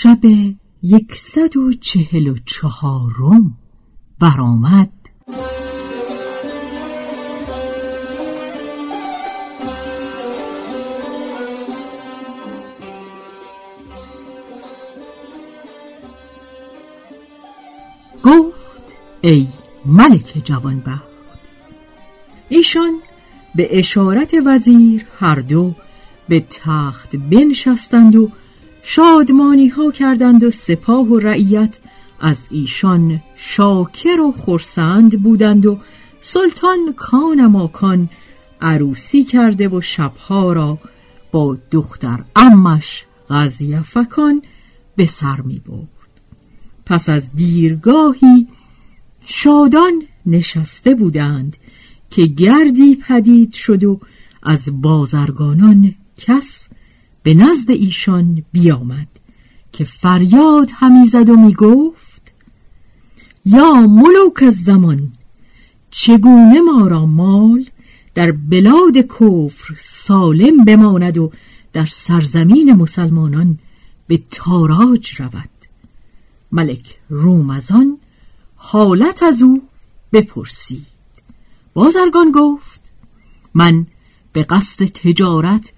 شب یکصد و چهل و چهارم. برآمد. گفت ای ملک جوانبخت ایشان به اشارت وزیر هر دو به تخت بنشستند و شادمانی ها کردند و سپاه و رعیت از ایشان شاکر و خرسند بودند و سلطان کان ماکان عروسی کرده و شبها را با دختر امش غزی فکان به سر می برد پس از دیرگاهی شادان نشسته بودند که گردی پدید شد و از بازرگانان کس به نزد ایشان بیامد که فریاد همی زد و می گفت یا ملوک زمان چگونه ما را مال در بلاد کفر سالم بماند و در سرزمین مسلمانان به تاراج رود؟ ملک رومزان حالت از او بپرسید. بازرگان گفت من به قصد تجارت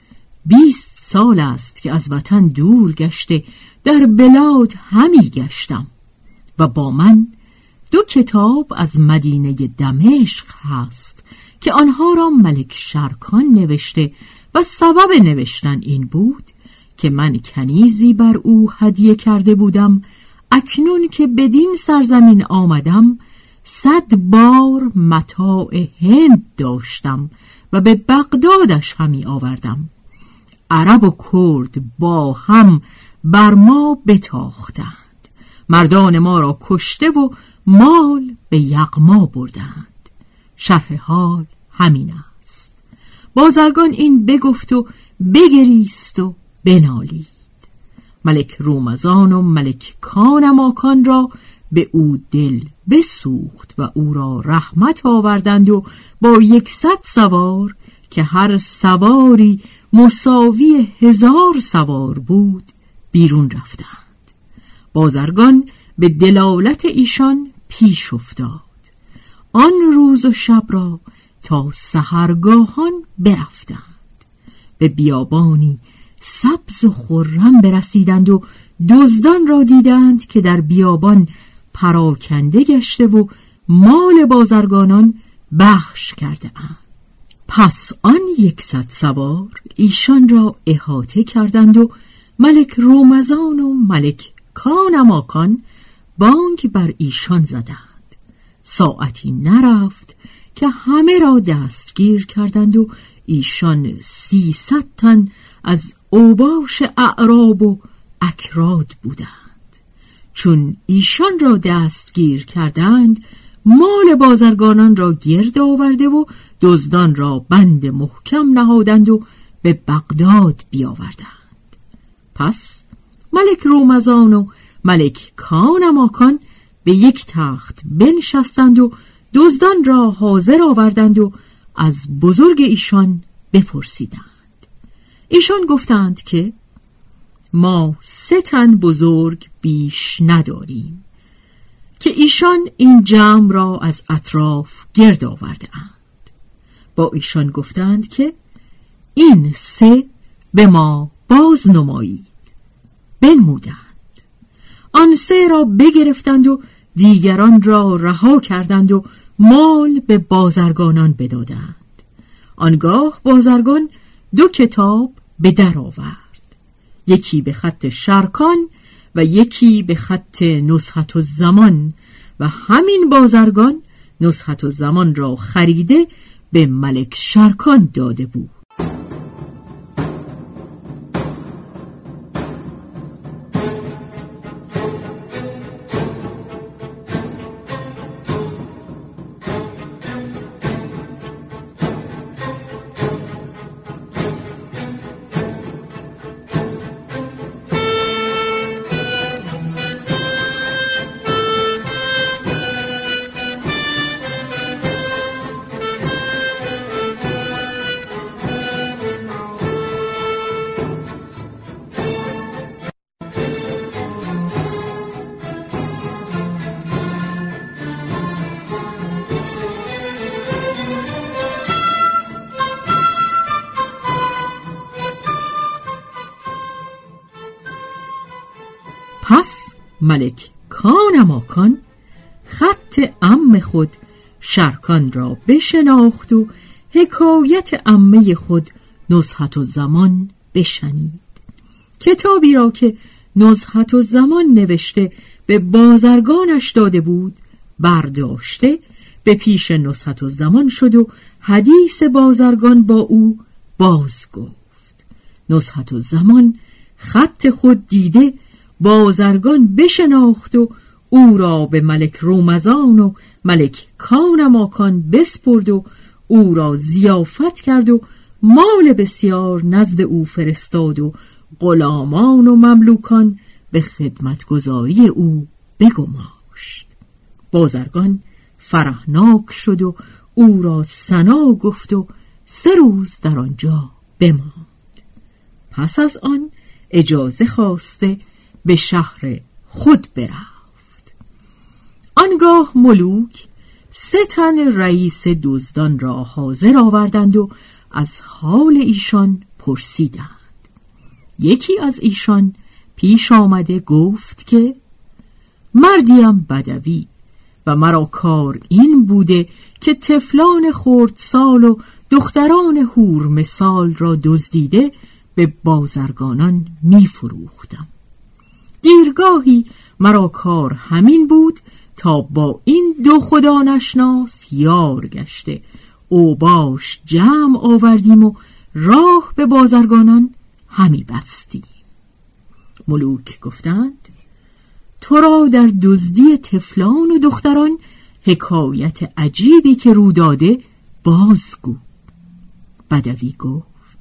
بیست سال است که از وطن دور گشته در بلاد همی گشتم. و با من دو کتاب از مدینه دمشق هست که آنها را ملک شرکان نوشته و سبب نوشتن این بود که من کنیزی بر او هدیه کرده بودم اکنون که بدین سرزمین آمدم صد بار متاع هند داشتم و به بغدادش همی آوردم. عرب و کرد با هم بر ما بتاختند. مردان ما را کشته و مال به یغما بردند. شرح حال همین است. بازرگان این بگفت و بگریست و بنالید. ملک رومزان و ملک کانماکان را به او دل بسوخت و او را رحمت آوردند و با یکصد سوار که هر سواری مساوی هزار سوار بود بیرون رفتند. بازرگان به دلالت ایشان پیش افتاد. آن روز و شب را تا سهرگاهان برفتند. به بیابانی سبز و خرم برسیدند و دزدان را دیدند که در بیابان پراکنده گشته و مال بازرگانان بخش کرده اند. پس آن یکصد سوار ایشان را احاطه کردند و ملک رومزان و ملک کانماکان بانک بر ایشان زدند. ساعتی نرفت که همه را دستگیر کردند و ایشان سیصد تن از اوباش اعراب و اکراد بودند. چون ایشان را دستگیر کردند مال بازرگانان را گرد آورده و دزدان را بند محکم نهادند و به بغداد بیاوردند. پس ملک رومزان و ملک کانماکان به یک تخت بنشستند و دزدان را حاضر آوردند و از بزرگ ایشان بپرسیدند. ایشان گفتند که ما سه تن بزرگ بیش نداریم که ایشان این جمع را از اطراف گرد آورده اند. با ایشان گفتند که این سه به ما باز نمایید بنمودند. آن سه را بگرفتند و دیگران را رها کردند و مال به بازرگانان بدادند. آنگاه بازرگان دو کتاب به در آورد. یکی به خط شرکان و یکی به خط نصحت و زمان و همین بازرگان نصحت و زمان را خریده به ملک شرکان داده بود. ملک کان خط ام خود شرکان را بشناخت و حکایت امه خود نزحت و زمان بشنید. کتابی را که نزحت و زمان نوشته به بازرگانش داده بود برداشته به پیش نزحت و زمان شد و حدیث بازرگان با او باز گفت نزحت و زمان خط خود دیده بازرگان بشناخت و او را به ملک رومزان و ملک کانماکان بسپرد و او را زیافت کرد و مال بسیار نزد او فرستاد و غلامان و مملوکان به خدمتگذاری او بگماشت. بازرگان فرهناک شد و او را سنا گفت و سه روز در آنجا بماند. پس از آن اجازه خواسته به شهر خود برفت آنگاه ملوک سه تن رئیس دزدان را حاضر آوردند و از حال ایشان پرسیدند یکی از ایشان پیش آمده گفت که مردیم بدوی و مرا کار این بوده که تفلان سال و دختران هور مثال را دزدیده به بازرگانان می فروختم. دیرگاهی. مرا کار همین بود تا با این دو خدا نشناس یار گشته. او باش جمع آوردیم و راه به بازرگانان همی بستیم. ملوک گفتند تو را در دزدی تفلان و دختران حکایت عجیبی که رو داده بازگو. بدوی گفت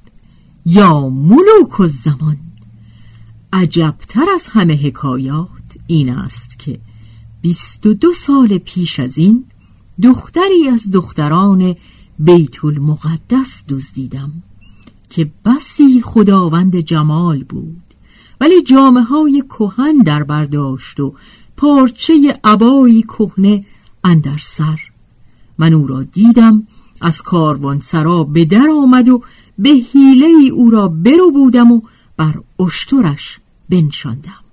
یا ملوک و زمان عجبتر از همه حکایات این است که بیست و دو سال پیش از این دختری از دختران بیت المقدس دزدیدم که بسی خداوند جمال بود ولی جامعه های کهن در برداشت و پارچه عبایی کهنه اندر سر. من او را دیدم از کاروان سرا به در آمد و به حیله او را برو بودم و بر اشترش بنشاندم.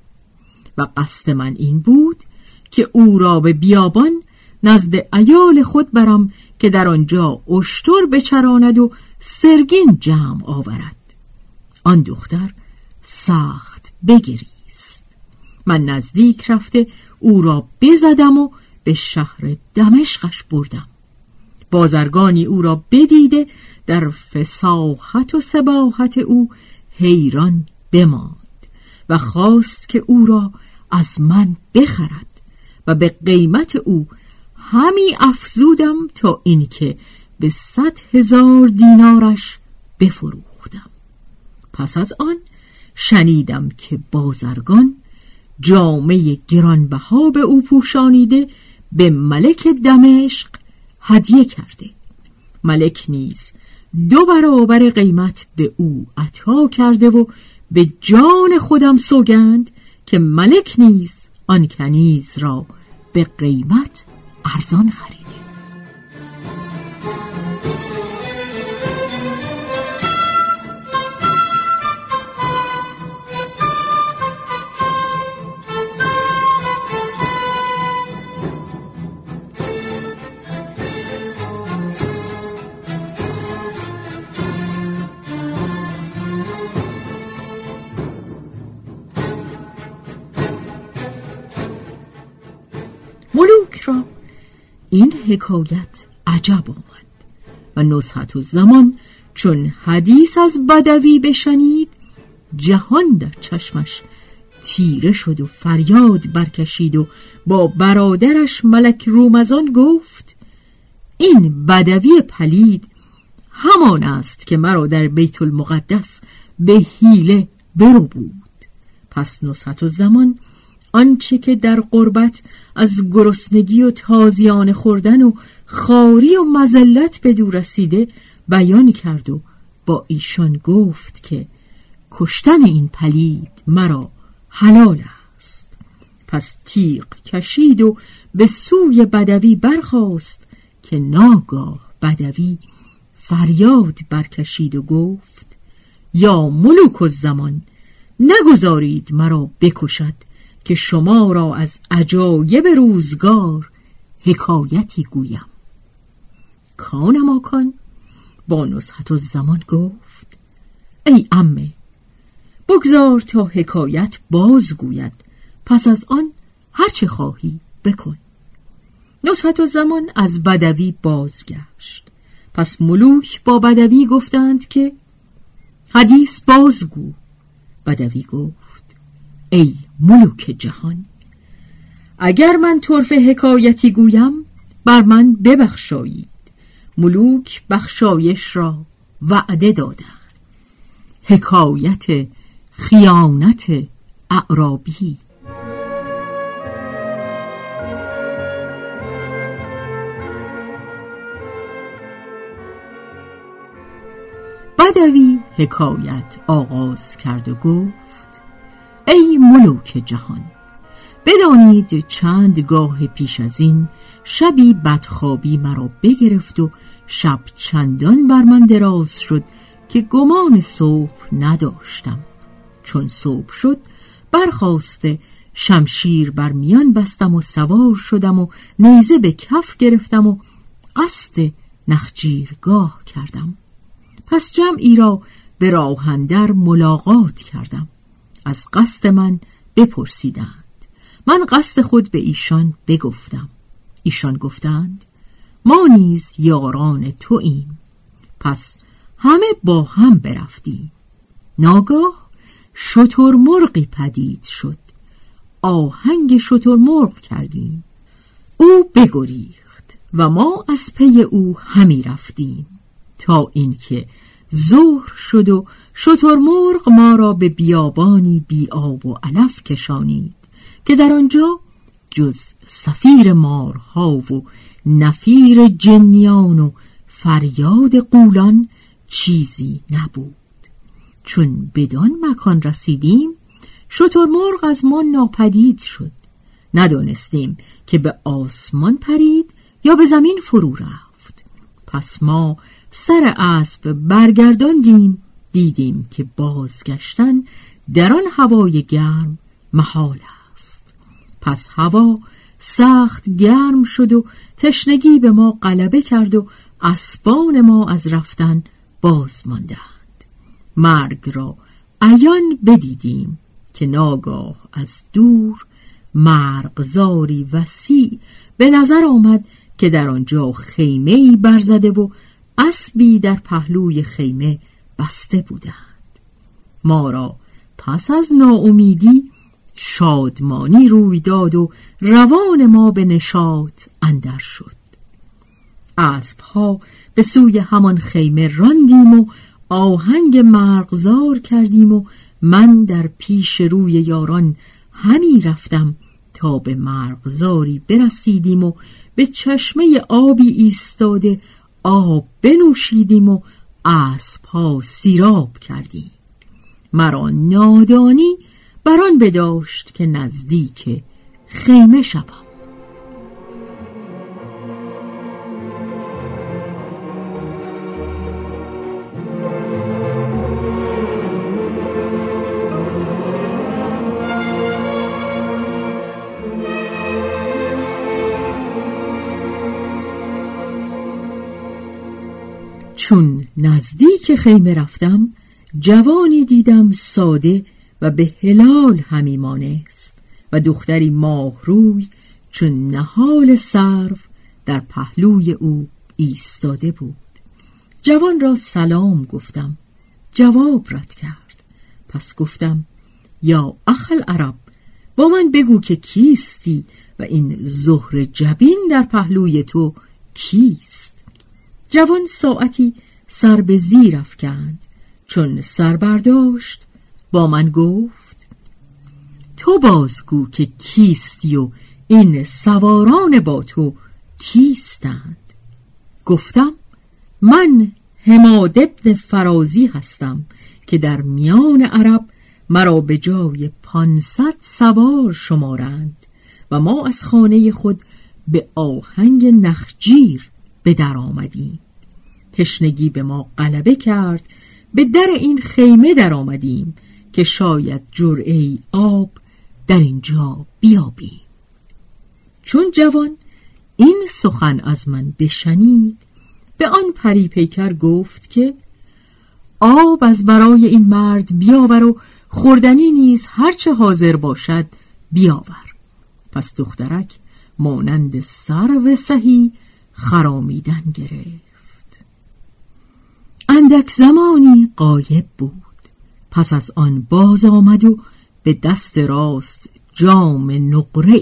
و قصد من این بود که او را به بیابان نزد ایال خود برم که در آنجا اشتر بچراند و سرگین جمع آورد. آن دختر سخت بگریست. من نزدیک رفته او را بزدم و به شهر دمشقش بردم. بازرگانی او را بدیده در فساحت و سباحت او حیران بماند و خواست که او را از من بخرد و به قیمت او همی افزودم تا اینکه به صد هزار دینارش بفروختم. پس از آن شنیدم که بازرگان جامعه گرانبها به او پوشانیده به ملک دمشق هدیه کرده. ملک نیز دو برابر قیمت به او عطا کرده و به جان خودم سوگند که ملک نیز آن کنیز را به قیمت ارزان خریده این حکایت عجب آمد و نصحت و زمان چون حدیث از بدوی بشنید جهان در چشمش تیره شد و فریاد برکشید و با برادرش ملک رومزان گفت این بدوی پلید همان است که مرا در بیت المقدس به حیله برو بود. پس نصحت و زمان آنچه که در قربت از گرسنگی و تازیانه خوردن و خاری و مزلت به دور رسیده بیان کرد و با ایشان گفت که کشتن این پلید مرا حلال است. پس تیغ کشید و به سوی بدوی برخاست که ناگاه بدوی فریاد برکشید و گفت یا ملوک و زمان نگذارید مرا بکشد که شما را از عجایب روزگار حکایتی گویم. کان ماکان با نصحت و زمان گفت ای امه بگذار تا حکایت بازگوید پس از آن هرچه خواهی بکن. نصحت و زمان از بدوی بازگشت. پس ملوک با بدوی گفتند که حدیث بازگو. بدوی گفت ای ملوک جهان. اگر من طرف حکایتی گویم بر من ببخشایید. ملوک بخشایش را وعده دادند حکایت خیانت اعرابی. بدوی حکایت آغاز کرد و گفت ای ملوک جهان بدانید چند گاه پیش از این شبی بدخوابی مرا بگرفت و شب چندان بر من دراز شد که گمان صبح نداشتم. چون صبح شد برخواسته شمشیر بر میان بستم و سوار شدم و نیزه به کف گرفتم و قصد نخجیرگاه کردم. پس جمعی را به راهندر ملاقات کردم. از قصد من بپرسیدند. من قصد خود به ایشان بگفتم. ایشان گفتند ما نیز یاران توییم. پس همه با هم برفتیم. ناگاه شتر مرغی پدید شد. آهنگ شتر مرغ کردیم. او بگریخت و ما از پی او همی رفتیم. تا اینکه ظهر شد و شترمرغ ما را به بیابانی بی آب و علف کشانید که در آنجا جز سفیر مارها و نفیر جنیان و فریاد قولان چیزی نبود. چون بدان مکان رسیدیم شترمرغ از ما ناپدید شد. ندانستیم که به آسمان پرید یا به زمین فرو رفت. پس ما سر اسب برگرداندیم دیدیم که بازگشتن در آن هوای گرم محال است. پس هوا سخت گرم شد و تشنگی به ما غلبه کرد و اسبان ما از رفتن باز ماندند. مرگ را عیان بدیدیم که ناگاه از دور مرغزاری وسیع به نظر آمد که در آنجا خیمه ای برزده و اسبی در پهلوی خیمه بسته بودند. ما را پس از ناامیدی شادمانی روی داد و روان ما به نشاط اندر شد. اسبها به سوی همان خیمه راندیم و آهنگ مرغزار کردیم و من در پیش روی یاران همی رفتم تا به مرغزاری برسیدیم و به چشمه آبی ایستاده آب بنوشیدیم و اسب ها سیراب کردیم مرا نادانی بران بداشت که نزدیک خیمه شوم. نزدیک خیمه رفتم جوانی دیدم ساده و به هلال همی مانست و دختری ماهروی چون نهال سرو در پهلوی او ایستاده بود. جوان را سلام گفتم جواب رد کرد. پس گفتم یا اخل عرب با من بگو که کیستی و این زهر جبین در پهلوی تو کیست؟ جوان ساعتی سر به زیر افکند. چون سر برداشت با من گفت تو بازگو که کیستی و این سواران با تو کیستند. گفتم من حماد ابن فرازی هستم که در میان عرب مرا به جای پانصد سوار شمارند و ما از خانه خود به آهنگ نخجیر به در آمدیم. تشنگی به ما غلبه کرد به در این خیمه در آمدیم که شاید جرعه آب در اینجا بیابیم. چون جوان این سخن از من بشنید به آن پری پیکر گفت که آب از برای این مرد بیاور و خوردنی نیز هرچه حاضر باشد بیاور. پس دخترک مانند و سهی خرامیدن گرفت. اندک زمانی قایب بود. پس از آن باز آمد و به دست راست جام نقره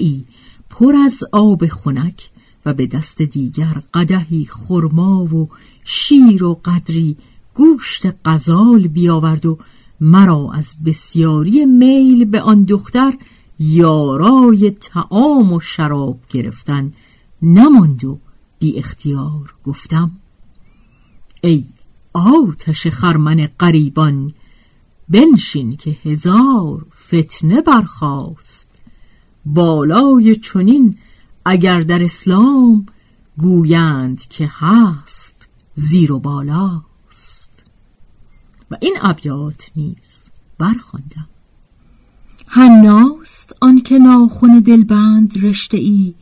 پر از آب خنک و به دست دیگر قدهی خرما و شیر و قدری گوشت قزال بیاورد و مرا از بسیاری میل به آن دختر یارای تعام و شراب گرفتن نماند و بی اختیار گفتم ای آتش خرمن قریبان بنشین که هزار فتنه برخاست. بالای چنین اگر در اسلام گویند که هست زیر و بالاست. و این ابیات نیز برخواندم. هناست آنکه ناخن دلبند رشته ای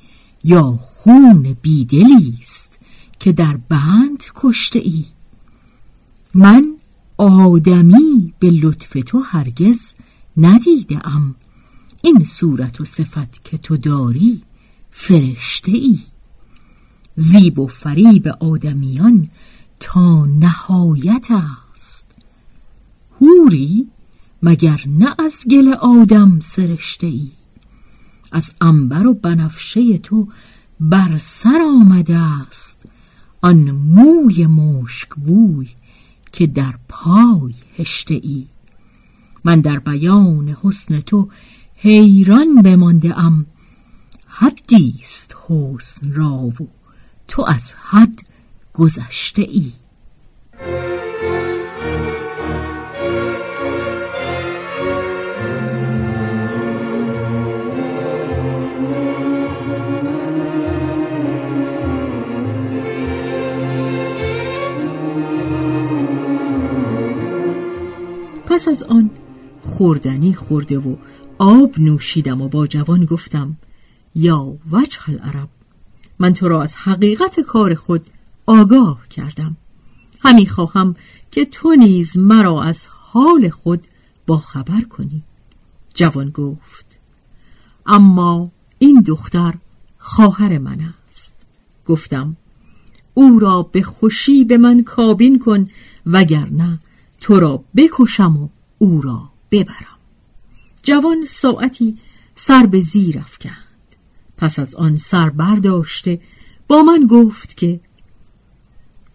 یا خون بیدلی است که در بند کشته ای من آدمی به لطف تو هرگز ندیده این صورت و صفت که تو داری فرشته ای زیب و فریب آدمیان تا نهایت است. هوری مگر نه از گل آدم سرشته ای از انبر و بنفشه تو بر سر آمده است. آن موی مشک بوی که در پای هشته ای. من در بیان حسن تو حیران بمانده ام حدی است حسن را و تو از حد گذشته ای. پس از آن خوردنی خورده و آب نوشیدم و با جوان گفتم یا وجه العرب من تو را از حقیقت کار خود آگاه کردم. همی خواهم که تو نیز مرا از حال خود با خبر کنی. جوان گفت اما این دختر خواهر من است. گفتم او را به خوشی به من کابین کن وگرنه تو را بکشم و او را ببرم. جوان ساعتی سر به زیر افکند. پس از آن سر برداشته با من گفت که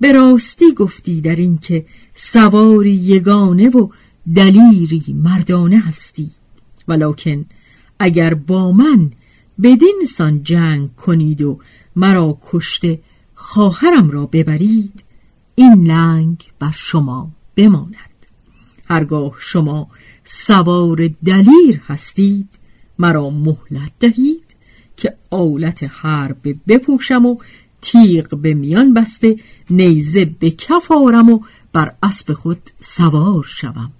به راستی گفتی در این که سواری یگانه و دلیری مردانه هستی. ولکن اگر با من بدین سان جنگ کنید و مرا کشته خواهرم را ببرید این لنگ بر شما بماند. هرگاه شما سوار دلیر هستید مرا مهلت دهید که آلت حرب بپوشم و تیغ به میان بسته نیزه به کف آرم و بر اسب خود سوار شوم.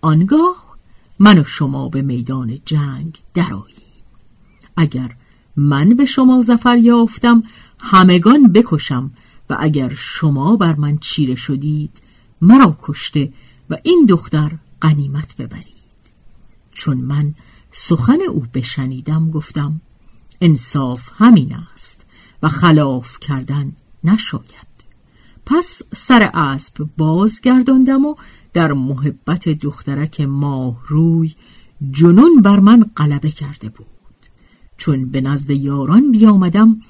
آنگاه من و شما به میدان جنگ درآییم. اگر من به شما زفر یافتم همگان بکشم و اگر شما بر من چیره شدید مرا کشته و این دختر قنیمت ببرید. چون من سخن او بشنیدم گفتم انصاف همین است و خلاف کردن نشاید. پس سر اسب بازگرداندم و در محبت دخترک ماه روی جنون بر من غلبه کرده بود. چون به نزد یاران بیامدم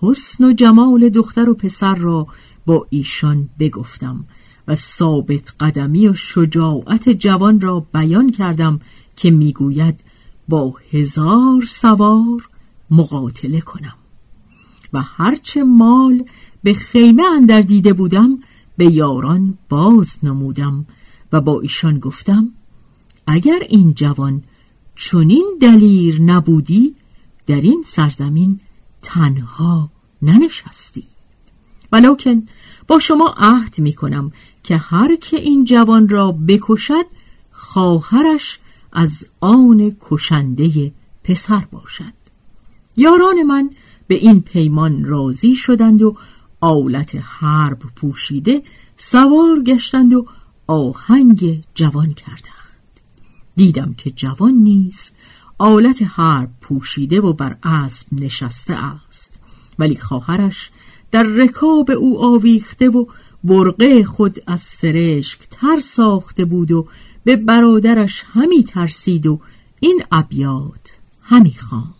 حسن و جمال دختر و پسر را با ایشان بگفتم و ثابت قدمی و شجاعت جوان را بیان کردم که می‌گوید با هزار سوار مقاتله کنم. و هرچه مال به خیمه اندر دیده بودم به یاران باز نمودم و با ایشان گفتم اگر این جوان چنین دلیر نبودی در این سرزمین تنها ننشستی. ولکن با شما عهد می کنم که هر که این جوان را بکشد خواهرش از آن کشنده پسر باشد. یاران من به این پیمان راضی شدند و آولت حرب پوشیده سوار گشتند و آهنگ جوان کردند. دیدم که جوان نیست آلت حرب پوشیده و بر اسب نشسته است. ولی خواهرش در رکاب او آویخته و برقه خود از سرشک تر ساخته بود و به برادرش همی ترسید و این ابیات همی خواند.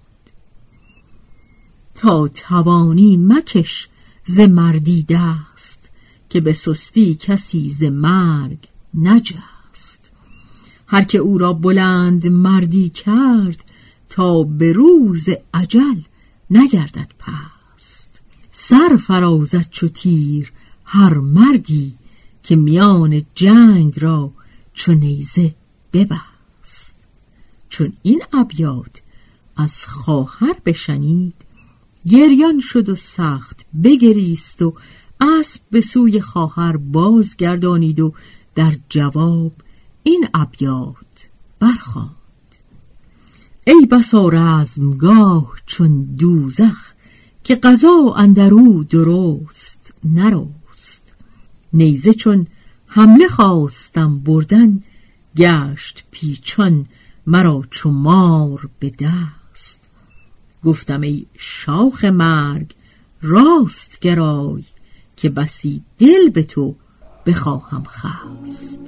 تا توانی مکش ز مردی دست که به سستی کسی ز مرگ نجست. هر که او را بلند مردی کرد تا به روز عجل نگردد پست. سر فرازد چو تیر هر مردی که میان جنگ را چو نیزه ببست. چون این ابیات از خواهر بشنید گریان شد و سخت بگریست و اسب به سوی خواهر بازگردانید و در جواب این ابیات برخواند ای بسا رزمگاه چون دوزخ که قضا اندرو درست نرست نیزه چون حمله خواستم بردن گشت پیچان مرا چو مار به دست. گفتم ای شاخ مرگ راست گرای که بسی دل به تو بخواهم خست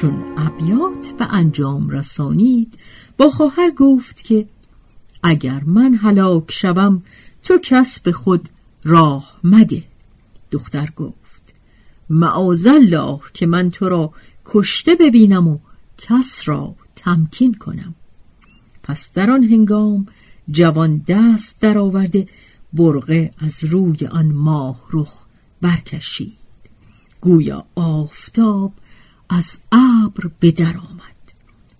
چون ابیات به انجام رسانید با خواهر گفت که اگر من هلاک شوم تو کس به خود راه مده. دختر گفت معاذالله که من تو را کشته ببینم و کس را تمکین کنم. پس در آن هنگام جوان دست درآورده برقه از روی آن ماه رخ برکشید. گویا آفتاب از ابر به در آمد.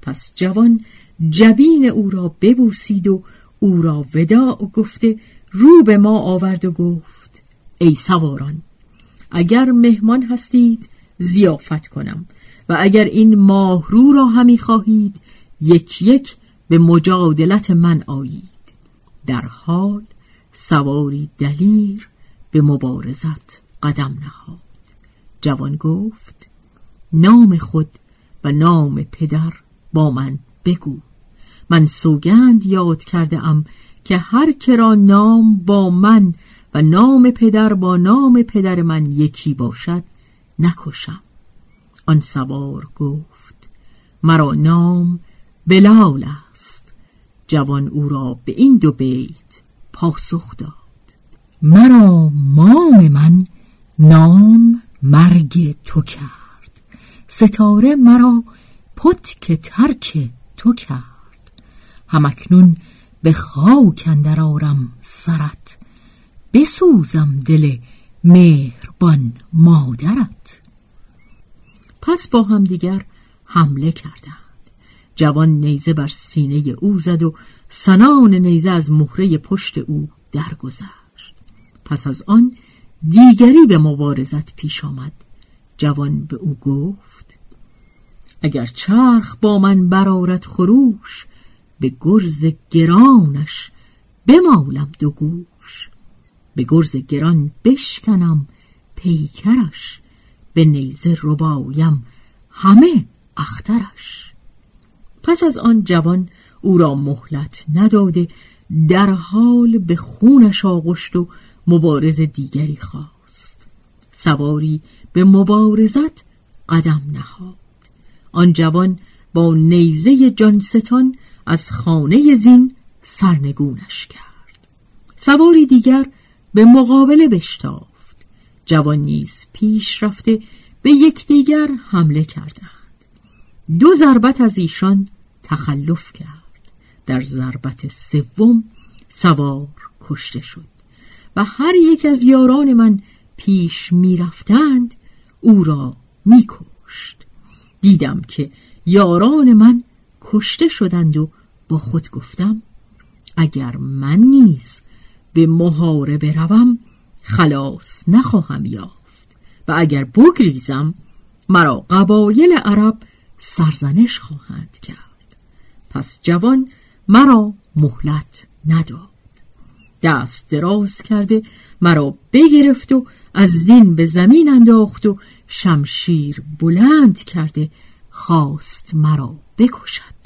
پس جوان جبین او را ببوسید و او را وداع گفته رو به ما آورد و گفت ای سواران اگر مهمان هستید زیافت کنم و اگر این ماه رو را همی خواهید یک یک به مجادلت من آیید. در حال سواری دلیر به مبارزت قدم نهاد. جوان گفت نام خود و نام پدر با من بگو. من سوگند یاد کرده ام که هر کرا نام با من و نام پدر با نام پدر من یکی باشد نکشم. آن سوار گفت مرا نام بلال است. جوان او را به این دو بیت پاسخ داد. مرا مام من نام مرگ تو کرد. ستاره مرا پتک ترک تو کرد. همکنون به خاک اندر آرم سرت. بسوزم دل مهربان مادرت. پس با هم دیگر حمله کردند. جوان نیزه بر سینه او زد و سنان نیزه از مهره پشت او درگذشت. پس از آن دیگری به مبارزت پیش آمد. جوان به او گفت اگر چرخ با من برارت خروش به گرز گرانش بمالم دو گوش. به گرز گران بشکنم پیکرش به نیزه ربایم همه اخترش. پس از آن جوان او را مهلت نداده در حال به خونش آغشت و مبارز دیگری خواست. سواری به مبارزت قدم نهاد. آن جوان با نیزه جانستان از خانه زین سرنگونش کرد. سواری دیگر به مقابله بشتافت. جوان نیز پیش رفته به یکدیگر حمله کردند. دو ضربت از ایشان تخلف کرد. در ضربت سوم سوار کشته شد و هر یک از یاران من پیش می‌رفتند او را میکشت. دیدم که یاران من کشته شدند و با خود گفتم اگر من نیز به محاربه روم خلاص نخواهم یافت و اگر بگریزم مرا قبایل عرب سرزنش خواهند کرد. پس جوان مرا مهلت نداد. دست دراز کرده مرا بگرفت و از زین به زمین انداخت و شمشیر بلند کرده خواست مرا بکشد.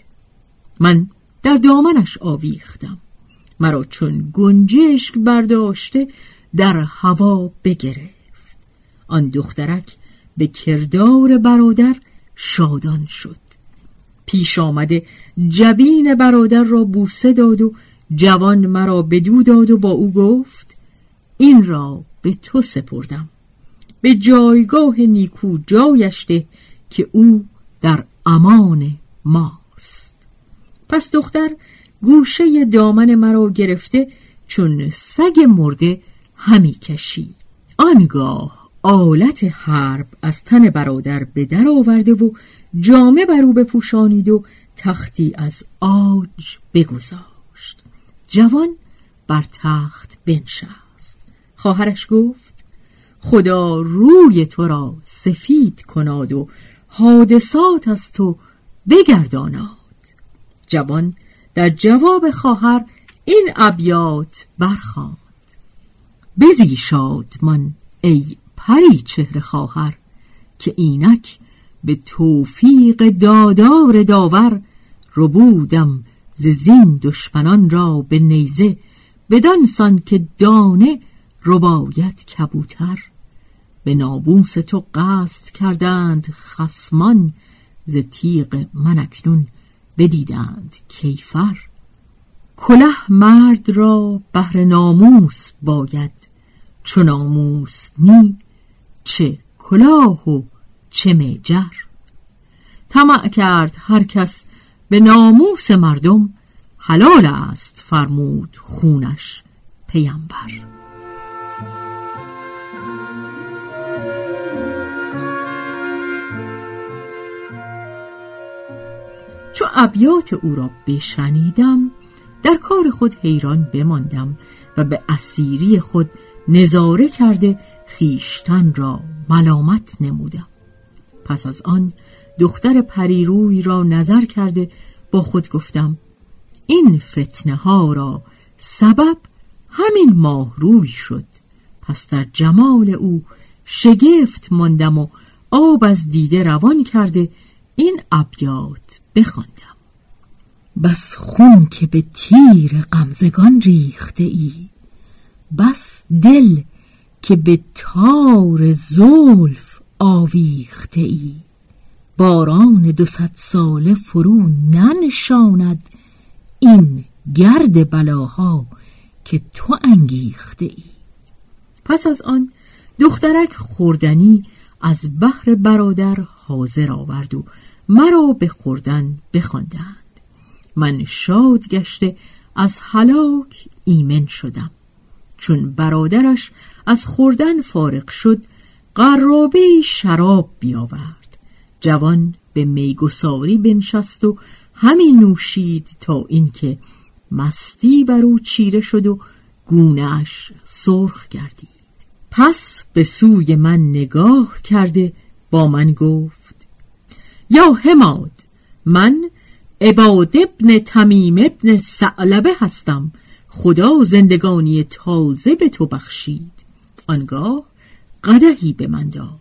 من در دامنش آویختم. مرا چون گنجشک برداشته در هوا بگرفت. آن دخترک به کردار برادر شادان شد. پیش آمده جبین برادر را بوسه داد و جوان مرا بدو داد و با او گفت این را به تو سپردم. به جایگاه نیکو جایش ده که او در امان ماست. پس دختر گوشه دامن مرا گرفته چون سگ مرده همی کشی آنگاه آلت حرب از تن برادر به در آورده و جامه بر او بپوشانید و تختی از آج بگذاشت. جوان بر تخت بنشست. خواهرش گفت خدا روی تو را سفید کناد و حادثات از تو بگرداناد جوان در جواب خواهر این ابیات برخواند بزی شادمان ای پری چهره خواهر که اینک به توفیق دادار داور ربودم ز زین دشمنان را به نیزه بدانسان که دانه رباید کبوتر. به نابوس تو قصد کردند خسمان ز تیغ من اکنون بدیدند کیفر. کله مرد را بهر ناموس باید چو ناموس نی چه کلاه و چه میجر. طمع کرد هر کس به ناموس مردم حلال است فرمود خونش پیامبر چو ابیات او را بشنیدم در کار خود حیران بماندم و به اسیری خود نظاره کرده خیشتن را ملامت نمودم. پس از آن دختر پریروی را نظر کرده با خود گفتم این فتنه ها را سبب همین ماه روی شد. پس در جمال او شگفت ماندم و آب از دیده روان کرده این ابیات. بخواندم. بس خون که به تیر غمزگان ریخته ای. بس دل که به تار زلف آویخته ای. باران دو ساله فرو ننشاند این گرد بلاها که تو انگیخته ای. پس از آن دخترک خوردنی از بحر برادر حاضر آورد و مرا به خوردن بخواندند. من شاد گشته از هلاک ایمن شدم. چون برادرش از خوردن فارغ شد قرابه شراب بیاورد. جوان به میگساری بنشست و همین نوشید تا اینکه مستی بر او چیره شد و گونهش سرخ گردید. پس به سوی من نگاه کرده با من گفت یا هماد من عباد ابن تمیم ابن سعلبه هستم. خدا زندگانی تازه به تو بخشید. آنگاه قدهی به من داد.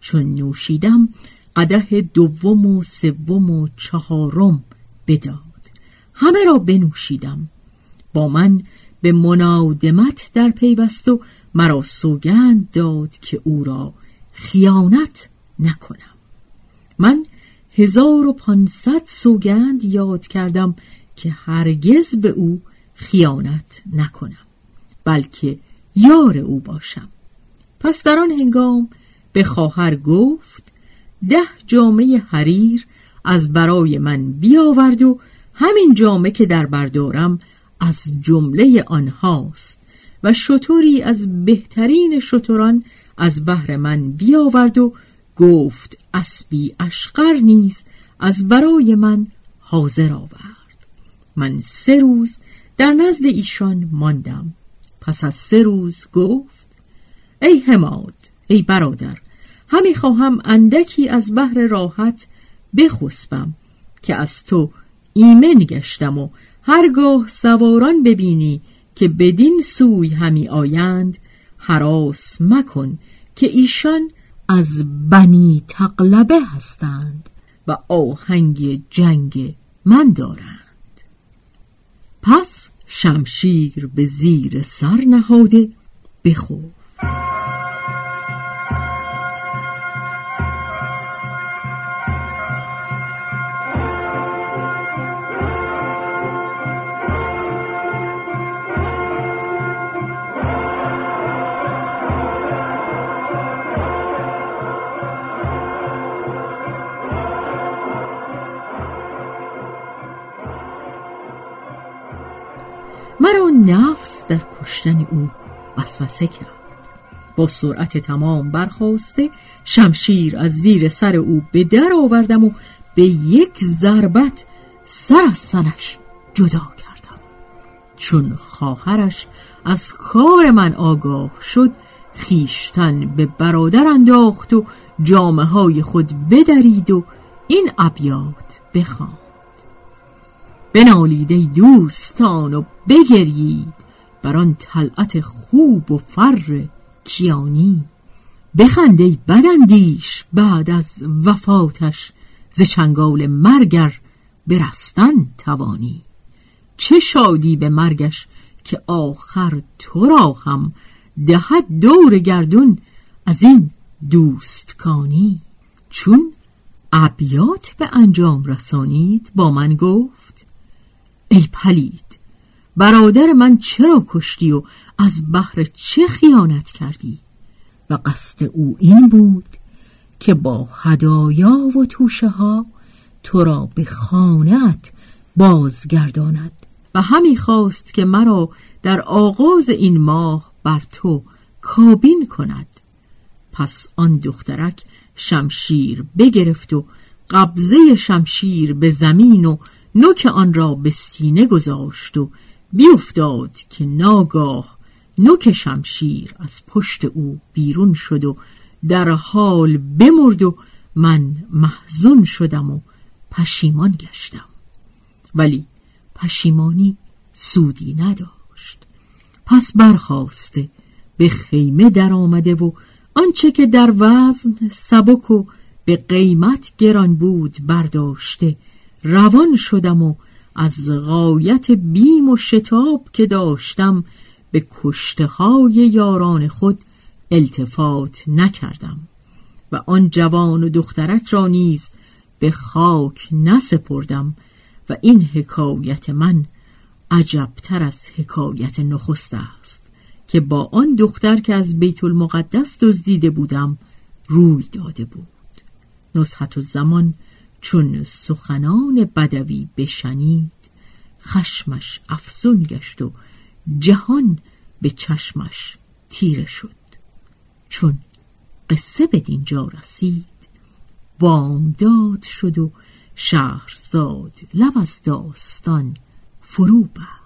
چون نوشیدم قده دوم و سوم و چهارم بداد. همه را بنوشیدم. با من به منادمت در پیوست و مرا سوگند داد که او را خیانت نکنم. من هزار و پانصد سوگند یاد کردم که هرگز به او خیانت نکنم بلکه یار او باشم. پس در آن هنگام به خواهر گفت ده جامعه حریر از برای من بیاورد و همین جامعه که در بردارم از جمله آنهاست و شطوری از بهترین شطوران از بهر من بیاورد و گفت اسبی اشقر نیز از برای من حاضر آورد. من سه روز در نزد ایشان ماندم. پس از سه روز گفت ای حماد ای برادر همی خواهم اندکی از بحر راحت بخسبم که از تو ایمن گشتم و هرگاه سواران ببینی که بدین سوی همی آیند حراس مکن که ایشان از بنی تقلبه هستند. و آهنگ جنگ من دارند. پس شمشیر به زیر سر نهاده بخور. کشتن او وسوسه کرد. با سرعت تمام برخواسته شمشیر از زیر سر او به در آوردم و به یک ضربت سر از سنش جدا کردم. چون خواهرش از کار من آگاه شد خیشتن به برادر انداخت و جامعه های خود بدرید و این ابیات بخواند. بنالید دوستان و بگرید بر آن طلعت خوب و فر کیانی؟ بخند ای بدندیش بعد از وفاتش ز چنگال مرگر برستن توانی. چه شادی به مرگش که آخر تو را هم دهد دور گردون از این دوستکانی؟ چون ابیات به انجام رسانید با من گفت ای پلید برادر من چرا کشتی و از بحر چه خیانت کردی؟ و قصد او این بود که با هدایا و توشه ها تو را به خانت بازگرداند. و همی خواست که مرا در آغاز این ماه بر تو کابین کند. پس آن دخترک شمشیر بگرفت و قبضه شمشیر به زمین و نوک آن را به سینه گذاشت و بیافتاد که ناگاه نوک شمشیر از پشت او بیرون شد و در حال بمرد و من محزون شدم و پشیمان گشتم. ولی پشیمانی سودی نداشت. پس برخواسته به خیمه در آمده و آنچه که در وزن سبک و به قیمت گران بود برداشته روان شدم و از غایت بیم و شتاب که داشتم به کشته های یاران خود التفات نکردم و آن جوان و دخترک را نیز به خاک نسپردم و این حکایت من عجبتر از حکایت نخست است که با آن دختر که از بیت المقدس دزدیده بودم روی داده بود. نصحت و زمان چون سخنان بدوی بشنید خشمش افزون گشت و جهان به چشمش تیره شد. چون قصه به دینجا رسید بامداد شد و شهرزاد لب از داستان فرو بست.